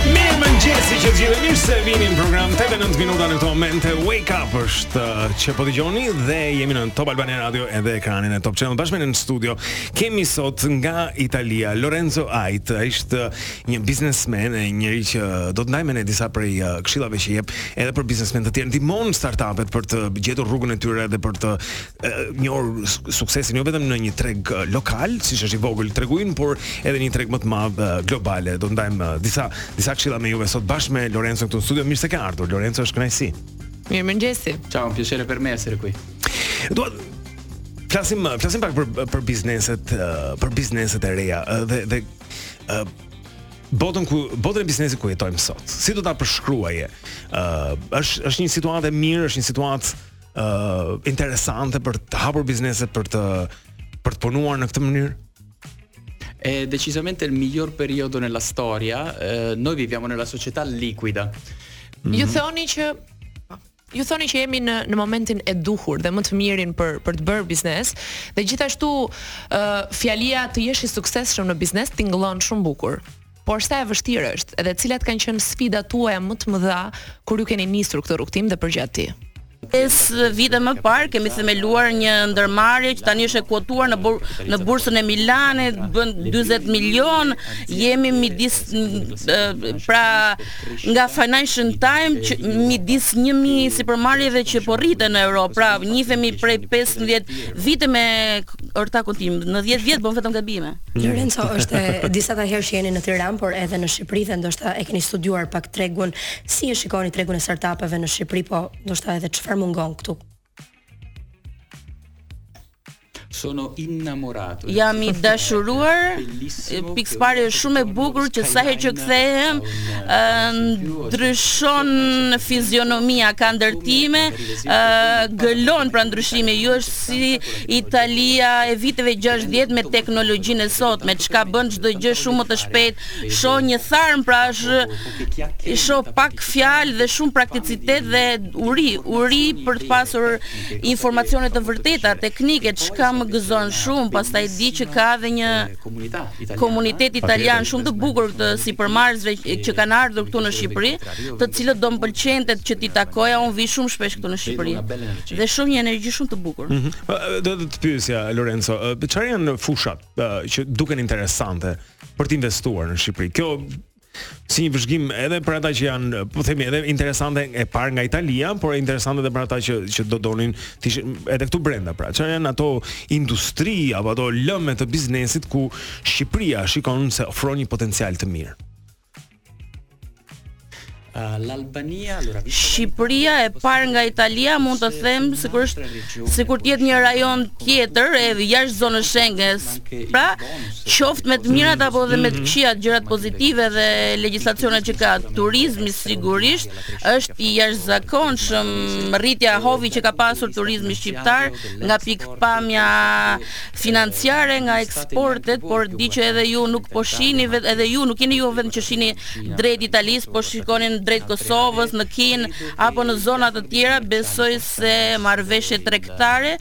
Mirëmëngjesi të gjithë mirë se vini në programin 89 minuta në këto momente Wake Up është uh, që po dëgjoni dhe jemi në Top Albania Radio edhe ekranin e Top Channel bashkë me ne në studio kemi sot nga Italia Lorenzo Ait është uh, një biznesmen e njeri që do të ndajë me ne disa prej uh, këshillave që jep edhe për biznesmenë të tjerë ndihmon startupet për të gjetur rrugën e tyre dhe për të njohur suksesin jo vetëm në një treg lokal, siç është i vogël tregu ynë, por edhe një treg më të madh global. Do ndajmë disa disa këshilla me juve sot bashkë me Lorenzon këtu në studio. Mirë se ke ardhur. Lorenzo është kënaqësi. Mirë mëngjesi. Ciao, un piacere per me essere qui. Do flasim flasim pak për për bizneset, për bizneset e reja dhe dhe botën ku botën e biznesit ku jetojmë sot. Si do ta përshkruaje? Ë, është është një situatë e mirë, është një situatë uh, interesante për të hapur biznese për të për të punuar në këtë mënyrë? È decisamente il miglior periodo nella storia. Eh, noi viviamo nella società liquida. Mm. Ju mhm. thoni që ju thoni që jemi në në momentin e duhur dhe më të mirin për për të bërë biznes dhe gjithashtu uh, fjalia të jesh i suksesshëm në biznes tingëllon shumë bukur. por sa e vështirë është dhe cilat kanë qenë sfidat tuaja më të mëdha kur ju keni nisur këtë rrugëtim dhe përgjatë tij? Pesë vite më parë kemi themeluar një ndërmarrje që tani është e kuotuar në bur në bursën e Milanit, bën 40 milion. Jemi midis pra nga Financial Times që midis 1000 sipërmarrjeve që po rriten në Europë. Pra njihemi prej 15 vite me ortakun tim. Në 10 vjet bëmë vetëm gabime. Lorenzo është e disata herë që jeni në Tiranë, por edhe në Shqipëri dhe ndoshta e keni studiuar pak tregun, si e shikoni tregun e startupeve në Shqipëri, po ndoshta edhe çfarë mungon këtu? Sono innamorato. Jam i dashuruar. Pikësëpari është shumë e bukur që sa herë që kthehem, ndryshon fizionomia, ka ndërtime. Gëlon pra ndryshimi. Është si Italia e viteve 60 me teknologjinë e sotme çka bën çdo gjë shumë më të shpejtë shoh një tharm pra është shoh pak fjalë dhe shumë prakticitet dhe uri uri për të pasur informacione të vërteta teknike çka më gëzon shumë pastaj di që ka edhe një Komunitet italian shumë të bukur të sipërmarrësve që kanë ardhur këtu në Shqipëri, të cilët do më pëlqente që t'i takoja, unë vij shumë shpesh këtu në Shqipëri. Dhe shoh një energji shumë të bukur. Mhm. Do të të pyesja Lorenzo, çfarë janë fushat që duken interesante për të investuar në Shqipëri? Kjo si një vëzhgim edhe për ata që janë, po themi edhe interesante e parë nga Italia, por interesante edhe për ata që që do donin të ishin edhe këtu brenda, pra çfarë janë ato industri apo ato lëme të biznesit ku Shqipëria shikon se ofron një potencial të mirë. Shqipëria e parë nga Italia mund të them sigurisht sikur të jetë një rajon tjetër edhe jashtë zonës Schengen. Pra, qoftë me të mirat apo edhe me të mhm. këqijat, gjërat pozitive dhe legjislacionet që ka turizmi sigurisht është i jashtëzakonshëm rritja e hovi që ka pasur turizmi shqiptar nga pikëpamja financiare nga eksportet, por di që edhe ju nuk po shihni vetë edhe ju nuk jeni ju vetëm që shihni drejt Italisë, po shikoni drejt Kosovës, në Kinë apo në zona të tjera, besoj se marrëveshje tregtare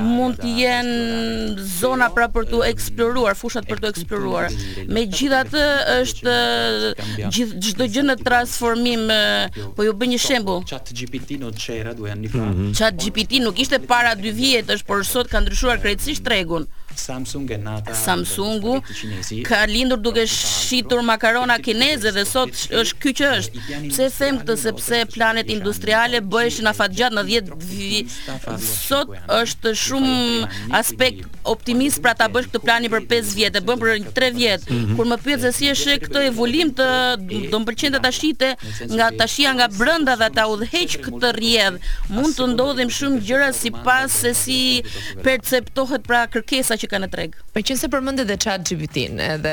mund të jenë zona pra për t'u eksploruar, fushat për t'u eksploruar. Megjithatë është gjithë çdo gjë në transformim, po ju bëj një shembull. Chat GPT non c'era due anni fa. Mhm. Chat GPT nuk ishte para dy vjetësh, por sot ka ndryshuar krejtësisht tregun. Samsung è nata. Samsungu Ka lindur duke shitur makarona kineze dhe sot është ky që është. Pse them këtë sepse planet industriale bëheshin afatgjatë në dhjetë vjet sot është shumë aspekt optimist pra ta bësh këtë planin për pesë vjet e bën për tre vjet. Mhm. Kur më pyet se si e sheh këtë evoluim do më pëlqente ta shihte nga ta shihja nga brenda dhe ta udhëheq këtë rrjedhë. Mund të ndodhin shumë gjëra sipas se si perceptohet pra kërkesa që ka në treg. Meqenëse përmende dhe ChatGPT-n, edhe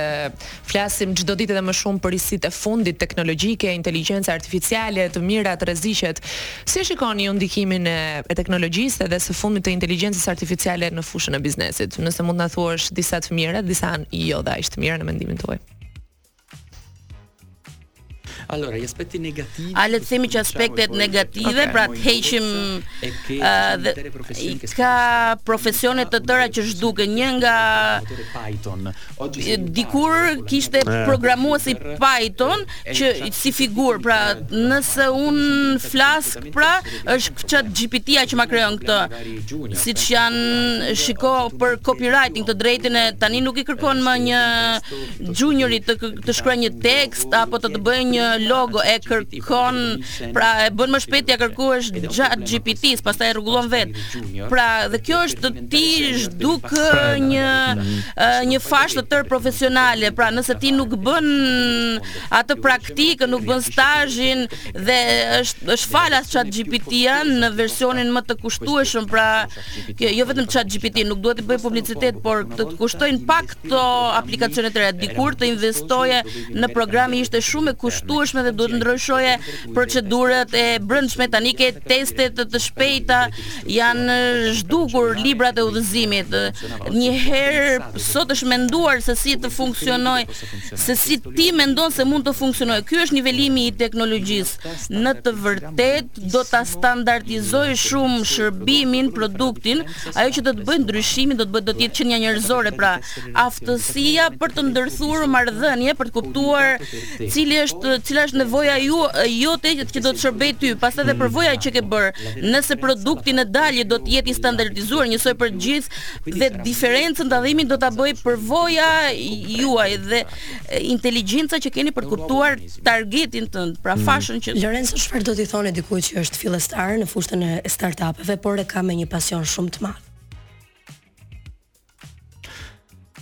flasim çdo ditë edhe më shumë për risitë e fundit teknologjike, inteligjenca artificiale, të mirat, rreziqet. Si e shikoni ju ndikimin e, e teknologjisë edhe së fundmi të inteligjencës artificiale në fushën e biznesit? Nëse mund të na thuash disa të mira, disa jo dhe aq të mira në mendimin tuaj. Allora, gli aspetti negativi. A le të themi që aspektet negative, pra të heqim dhe ka profesione të tëra që zhduken. Një nga Python. Dikur kishte programues Python që si figurë, pra nëse unë flas, pra është chat GPT-ja që ma krijon këtë. Siç janë shiko për copywriting të drejtën e tani nuk i kërkon më një juniorit të të shkruajë një tekst apo të të bëjë një logo e kërkon pra e bën më shpejt t'ia kërkosh chat GPT-së, pastaj e rregullon vetë. Pra dhe kjo është të zhduk një një fashë të tërë profesionale. Pra nëse ti nuk bën atë praktikën, nuk bën stazhin dhe është është falas chat GPT-ja në versionin më të kushtueshëm, pra jo vetëm chat GPT, nuk dua të bëj publicitet, por të kushtojnë pak këto aplikacione të reja. Dikur të investoje në program ishte shumë e kushtueshme dhe duhet ndryshoje procedurat e brendshme. Tani ke teste të shpejta, janë zhdukur librat e udhëzimit. Një herë sot është menduar se si të funksionoj, se si ti mendon se mund të funksionoj. Ky është nivelimi i teknologjisë. Në të vërtetë do ta standardizojë shumë shërbimin, produktin, ajo që do të bëjë ndryshimin do të bëjë do të jetë qenia njerëzore, pra aftësia për të ndërthurë marrëdhënie, për të kuptuar cili është, cila është nevoja ju, jote që do të shërbej ty, pastaj dhe përvoja që ke bërë. Nëse produkti në dalje do të jetë i standardizuar njësoj për të gjithë dhe diferencën dallimin do ta bëjë përvoja juaj dhe inteligjenca që keni për të kuptuar targetin tënd, pra mm. fashën që Lorenzo çfarë do t'i thoje dikujt që është fillestar në fushën e startupeve, por e ka me një pasion shumë të madh.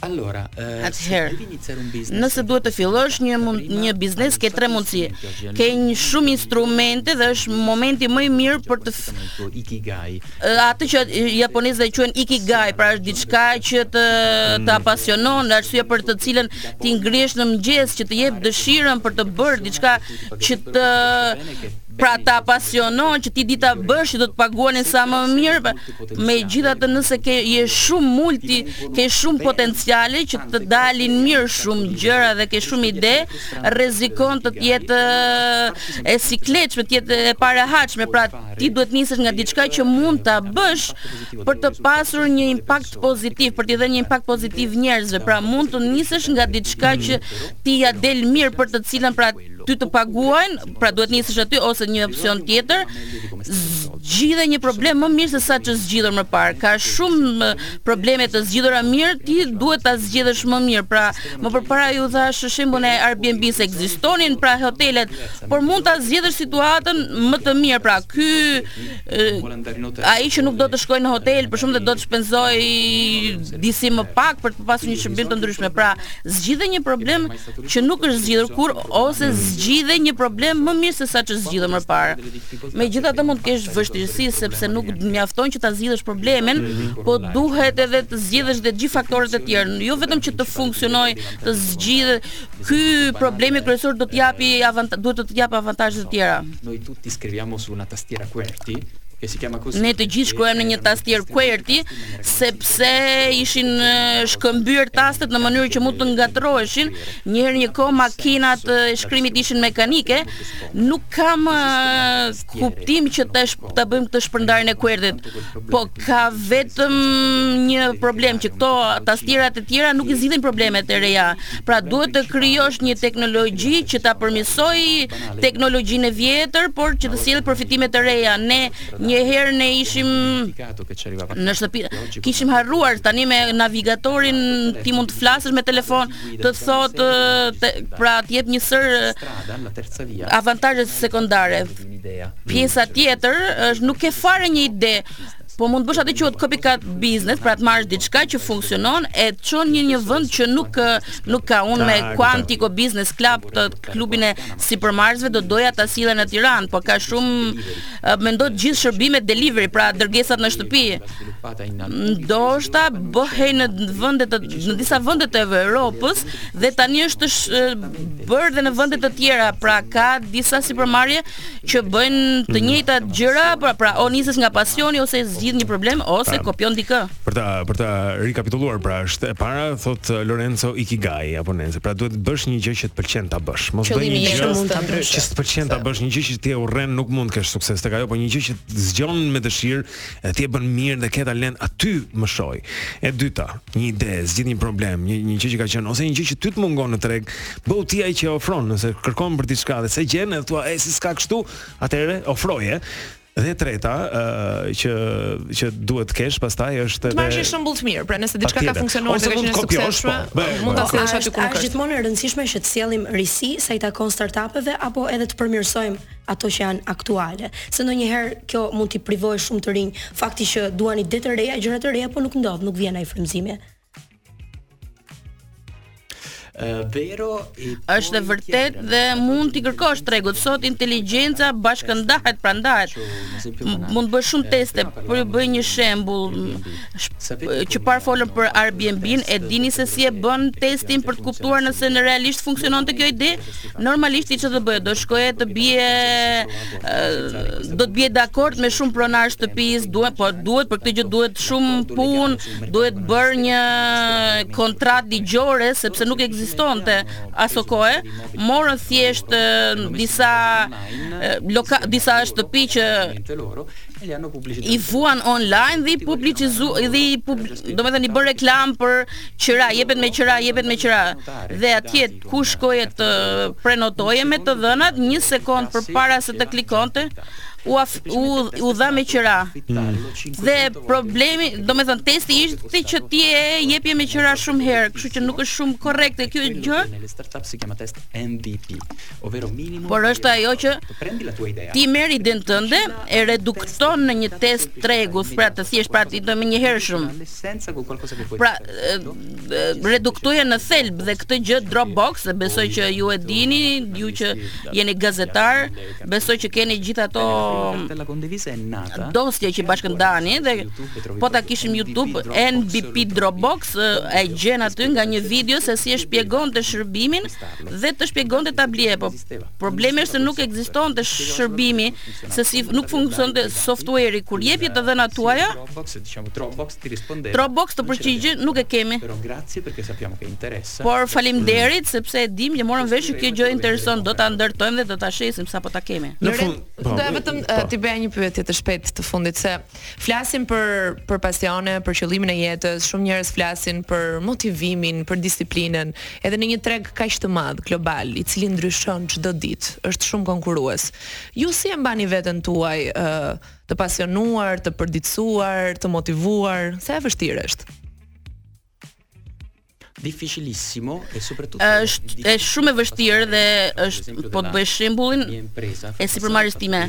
Allora, eh, atëherë, nëse duhet të fillosh një mund, një biznes ke tre mundësi. Ke një shumë instrumente dhe është momenti më i mirë për të ikigai. Eh, atë që eh, japonezët e quajnë ikigai, pra është diçka që të të apasionon, arsyeja për të cilën ti ngrihesh në mëngjes që të jep dëshirën për të bërë diçka që të pra të apasionon që ti di ta bësh që do të paguajnë sa më mirë pra, megjithatë nëse ke je shumë multi ke shumë potenciale që të dalin mirë shumë gjëra dhe ke shumë ide rrezikon të jetë e sikletshme të jetë e parehatshme pra ti duhet nisësh nga diçka që mund të bësh për të pasur një impact pozitiv për t'i dhënë një impakt pozitiv njerëzve, pra mund të nisësh nga diçka që ti ia del mirë për të cilën pra ty të paguajnë, pra duhet nisësh aty ose një opsion tjetër, zgjidhe një problem më mirë se sa qe zgjidhur më parë. Ka shumë probleme të zgjidhura mirë, ti duhet ta zgjidhësh më mirë. Pra, më përpara ju dhashë shembullin e Airbnb-së ekzistonin pra hotelet, por mund ta zgjidhësh situatën më të mirë. Pra, ky ai që nuk do të shkojë në hotel për shumë dhe do të shpenzoj disi më pak për të pasur një shërbim të ndryshëm. Pra, zgjidhe një problem që nuk është zgjidhur kurrë ose mm. zgjidhe një problem më mirë se sa qe zgjidhur më parë. Megjithatë mund të kesh vështirësi sepse nuk mjafton që ta zgjidhësh problemin, mm-hmm. po duhet edhe të zgjidhësh dhe të gjithë faktorët e tjerë, jo vetëm që të funksionojë, të zgjidhet ky problemi kryesor do të japi avantazhe, duhet të të japë avantazhe të tjera. Tutti scriviamo su una tastiera qwerty che si chiama così. Ne të gjithë shkruajmë në një tastierë qwerty sepse ishin shkëmbyer tastet në mënyrë që mund të ngatërroheshin, një herë një kohë makinat e shkrimit ishin mekanike, nuk ka më kuptim që ta bëjmë këtë shpërndarjen e qwertyt. Po ka vetëm një problem që këto tastierat e tjera nuk i zgjidhin problemet e reja. Pra duhet të krijosh një teknologji që ta përmirësojë teknologjinë e vjetër, por që të sjellë përfitime të reja. Ne një herë ne ishim në shtëpi, kishim harruar tani me navigatorin ti mund të flasësh me telefon, të thotë të, pra të jep një sërë avantazhe sekondare. Pjesa tjetër është nuk ke fare një ide po mund të bësh atë që quhet copycat business, pra të marrësh diçka që funksionon e ta çosh në një vend që nuk nuk ka unë me Quantico Business Club të klubin e sipërmarrësve do doja ta sillja në Tiranë, po ka shumë mendo të gjithë shërbimet delivery, pra dërgesat në shtëpi. Ndoshta bëhej në vende të në disa vende të Evropës dhe tani është bërë dhe në vende të tjera, pra ka disa sipërmarrje që bëjnë të njëjtat mm. gjëra, pra pra o nisesh nga pasioni ose zgjidh një problem ose pra, kopjon dikë. Për ta për ta rikapituluar pra është e para thotë uh, Lorenzo Ikigai apo nëse pra duhet të bësh një gjë që të pëlqen ta bësh. Mos bëj një gjë që mund ta bësh. Që të pëlqen ta bësh një gjë që ti e urren nuk mund të kesh sukses tek ajo, por një gjë që të zgjon me dëshirë, Dhe ti e bën mirë dhe ke talent aty mëshoji. E dyta, një ide, zgjidh një problem, një një gjë që ka qenë ose një gjë që ty të mungon në treg, bëhu ti ai që e ofron, nëse kërkon për diçka dhe s'e gjen, edhe thua, "E si s'ka kështu?" Atëherë ofroje. Dhe e treta, ë uh, që që duhet të kesh pastaj është edhe Të marrësh një shembull të mirë, pra nëse diçka ka funksionuar dhe ka qenë e suksesshme, po, mund ta sjellësh aty ku nuk është. Është gjithmonë e rëndësishme që të sjellim risi sa i takon startupeve apo edhe të përmirësojmë ato që janë aktuale. Se ndonjëherë kjo mund t'i privojë shumë të rinj, fakti që duan ide të reja, gjëra të reja, po nuk ndodh, nuk vjen ai frymëzimi. Vero, është e vërtetë dhe mund t'i kërkosh tregut sot inteligjenca bashkëndahet prandaj mund të bësh shumë teste po të bëj një shembull që parë folëm për Airbnb e dini se si e bënë testin për të kuptuar nëse realisht funksiononte kjo ide Normalisht ç'do bëje, do shkoje të bije do të bije dakord me shumë pronarë shtëpish, duhet po duhet për këtë gjë duhet shumë punë, duhet bërë një kontratë ligjore sepse nuk ekzistonte asokohe. Morën thjesht disa loka, disa shtëpi që i vunë online dhe i publicizu dhe i pub, domethënë i bënë reklamë për qira, jepet me qira, jepet me qira. Dhe atje ku shkoje të prenotoje me të dhënat një sekond përpara se të klikonte u, af, u, u dha me qëra mm. dhe problemi domethënë testi ishte që ti e jepje me qëra shumë herë kështu që nuk është shumë korrekte kjo gjë por është ajo që ti merr idenë tënde e redukton në një test tregu pra të thjeshtë pra ti do me njëherë shumë pra reduktoje në thelb dhe këtë gjë Dropbox e besoj që ju e dini, ju që jeni gazetarë, besoj që keni gjithë ato dosje që bashkëndani dhe po ta kishim YouTube MVP Dropbox e gjen aty nga një video se si e shpjegonte shërbimin dhe të shpjegonte tablie po problemi është se nuk ekzistonte shërbimi sepse nuk funksiononte software kur jepje të dhënat tuaja Dropbox Dropbox të përgjigjej nuk e kemi. Por faleminderit sepse e dimë që morëm vesh që kjo gjë intereson, do ta ndërtojmë dhe do ta shesim sapo ta kemi. Në fund, po, do vetëm po. t'i bëja një pyetje të shpejtë të fundit se flasim për për pasione, për qëllimin e jetës, shumë njerëz flasin për motivimin, për disiplinën, edhe në një treg kaq të madh global, i cili ndryshon çdo ditë, është shumë konkurrues. Ju si e mbani veten tuaj? Ë, uh, Të pasionuar, të përditësuar, të motivuar, sa e vështirë është? difficilissimo e soprattutto është shumë e vështirë dhe është po të bëj shembullin e sipërmarrjes time.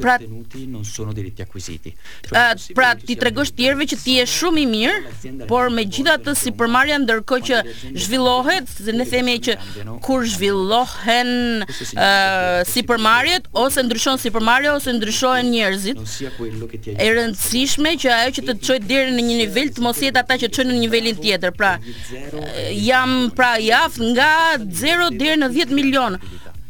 Pra non sono diritti acquisiti. Pra t'i tregosh tjerëve që ti je shumë i mirë, por megjithatë sipërmarrja ndërkohë që zhvillohet, le të themi që kur zhvillohen uh, sipërmarrjet ose ndryshon sipërmarrja ose ndryshojnë njerëzit. E rëndësishme që ajo që të çojë deri në një nivel të mos jetë ata që çojnë në nivelin tjetër. Pra, jam pra i aftë nga 0 deri në 10 milion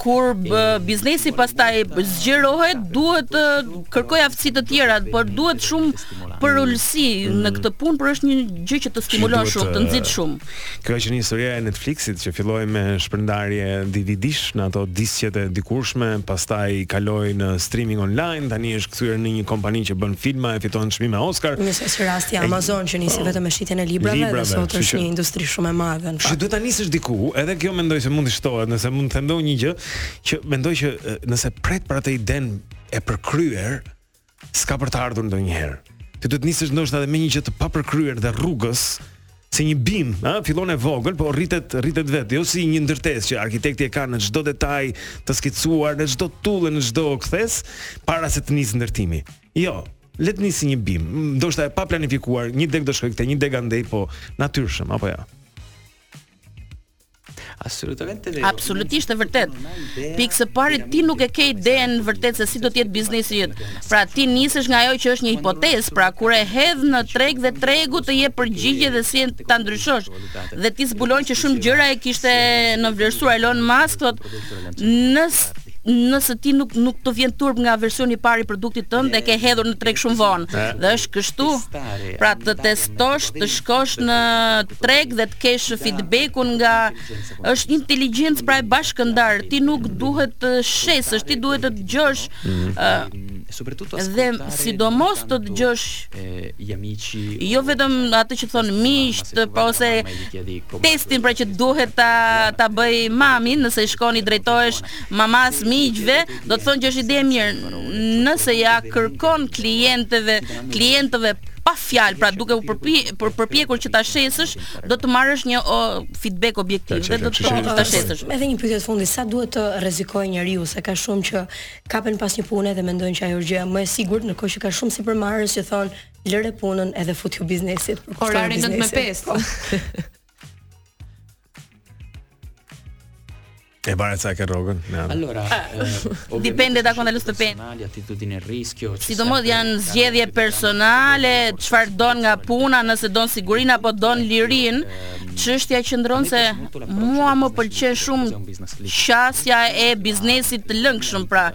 kur bë, biznesi pastaj zgjerohet, duhet të kërkoj aftësi të tjera, por duhet shumë përulësi mm. në këtë punë, por është një gjë që të stimulon shumë, të nxit shumë. Kjo është një histori e Netflixit që filloi me shpërndarje DVD-sh në ato disqet e dikurshme, pastaj kaloi në streaming online, tani është kthyer në një kompani që bën filma e fiton çmime Oscar. Njësoj si rasti Amazon që nisi po. vetëm me shitjen e librave, librave dhe sot është një industri shumë e madhe. Kështu duhet ta nisësh diku, edhe kjo mendoj se mund të shtohet, nëse mund të them një gjë që mendoj që nëse pret për atë idenë e përkryer, s'ka për të ardhur ndonjëherë. Ti duhet nisësh ndoshta edhe me një gjë të papërkryer dhe rrugës si një bimë, ë, fillon e vogël, por rritet rritet vetë, jo si një ndërtesë që arkitekti e ka në çdo detaj të skicuar, në çdo tullë, në çdo kthesë para se të nisë ndërtimi. Jo, le të nisë si një bimë, ndoshta e paplanifikuar, një degë do shkojë këtej, një degë andej, po natyrshëm apo jo. Ja. Absolutisht e vërtetë. Pikë së pari ti nuk e ke idenë vërtet se si do të jetë biznesi yt. Pra ti nisesh nga ajo që është një hipotezë, pra kur e hedh në treg dhe tregu të jep përgjigje dhe si ta ndryshosh. Dhe ti zbulon që shumë gjëra i kishe nënvlerësuar. Elon Musk thotë nëse ti nuk nuk të vjen turp nga versioni i parë i produktit tënd e ke hedhur në treg shumë vonë. Dhe është kështu. Pra të testosh, të shkosh në treg dhe të kesh feedbackun nga është një inteligjencë pra e bashkëndarë. Ti nuk duhet të shesësh, ti duhet të dëgjosh. Ëh, dhe sidomos të dëgjosh gli amici. Jo vetëm atë që thonë miqtë, po ose testin pra që duhet ta ta bëj mami nëse shkon i drejtohesh Mamasë, miqve, do të thonë që është ide e mirë, nëse ia kërkon klientëve, klientëve pa fjalë, pra duke u përpi, për, përpjekur që ta shesësh, do të marrësh një o, feedback objektiv dhe do të thonë që ta shesësh. Edhe një pyetje të fundit, sa duhet të rrezikojë njeriu se ka shumë që kapen pas një pune dhe mendojnë që ajo është gjëja më e sigurt, ndërkohë që ka shumë sipërmarrës që thonë lëre punën edhe futju biznesit. Orarin 9 me 5. E bare sa e ke rrogën? Allora, eh, dipende da quando lo sto pen. Attitudine al rischio. Sidomos janë zgjedhje personale, çfarë don nga puna, nëse don sigurinë apo don lirinë. Çështja qëndron se mua më pëlqen shumë qasja e biznesit të lëngshëm, pra,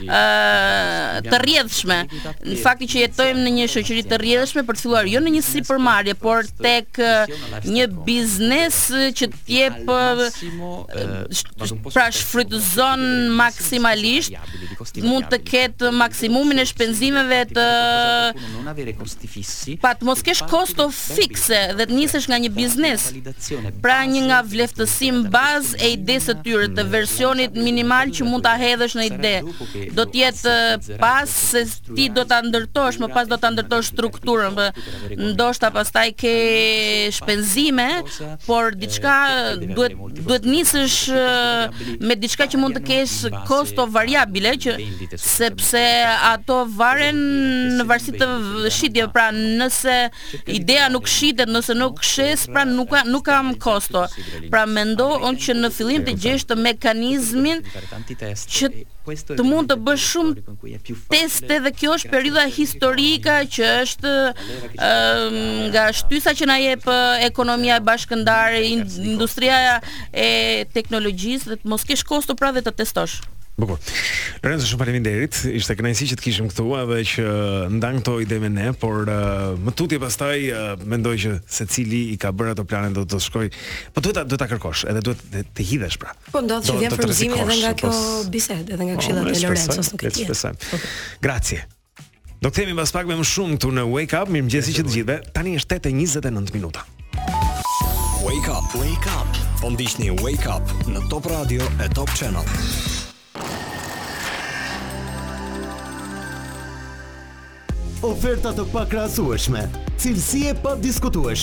ë të rrjedhshme. Në faktin që jetojmë në një shoqëri të rrjedhshme për të filluar jo në një sipërmarrje, por tek një biznes që të jep pra shfrytëzon maksimalisht mund të ketë maksimumin e shpenzimeve të pa të mos kesh kosto fikse dhe të nisesh nga një biznes pra një nga vleftësim bazë e idesë të tyre të versionit minimal që mund ta hedhësh një ide do të jetë pasi Ti do ta ndërtosh, më pas do ta ndërtosh strukturën, por ndoshta pastaj ke shpenzime, por diçka duhet duhet të nisësh me diçka që mund të kesh kosto variabile që sepse ato varen në varësi të shitjeve, pra nëse ideja nuk shitet, nëse nuk shes, pra nuk ka nuk kam kosto. Pra mendoj unë që në fillim të gjesh mekanizmin që të mund të bësh shumë teste dhe kjo është periudha historika që është um, nga shtysa që na jep ekonomia e bashkëndarë, industria e teknologjisë dhe të mos kesh kosto pra dhe të testosh. Bukur. Lorenzo, shumë faleminderit. Ishte kënaqësi që të kishim këtu edhe që ndan këto ide me ne, por uh, më tutje pastaj uh, mendoj që secili i ka bërë ato planet do të shkojë. Po duhet ta duhet ta kërkosh, edhe duhet të, të hidhesh pra. Po ndoshta vjen frymëzimi edhe nga kjo bisedë, edhe nga po, këshillat e Lorenzo-s nuk e di. Grazie. Do të kthehemi pas pak me më shumë këtu në Wake Up, mirëmëngjes që të gjithëve. Tani është 8:29 minuta. Wake up, wake up. Po ndiqni Wake Up në Top Radio e Top Channel. Oferta të pakrahasueshme, cilësi e padiskutueshme.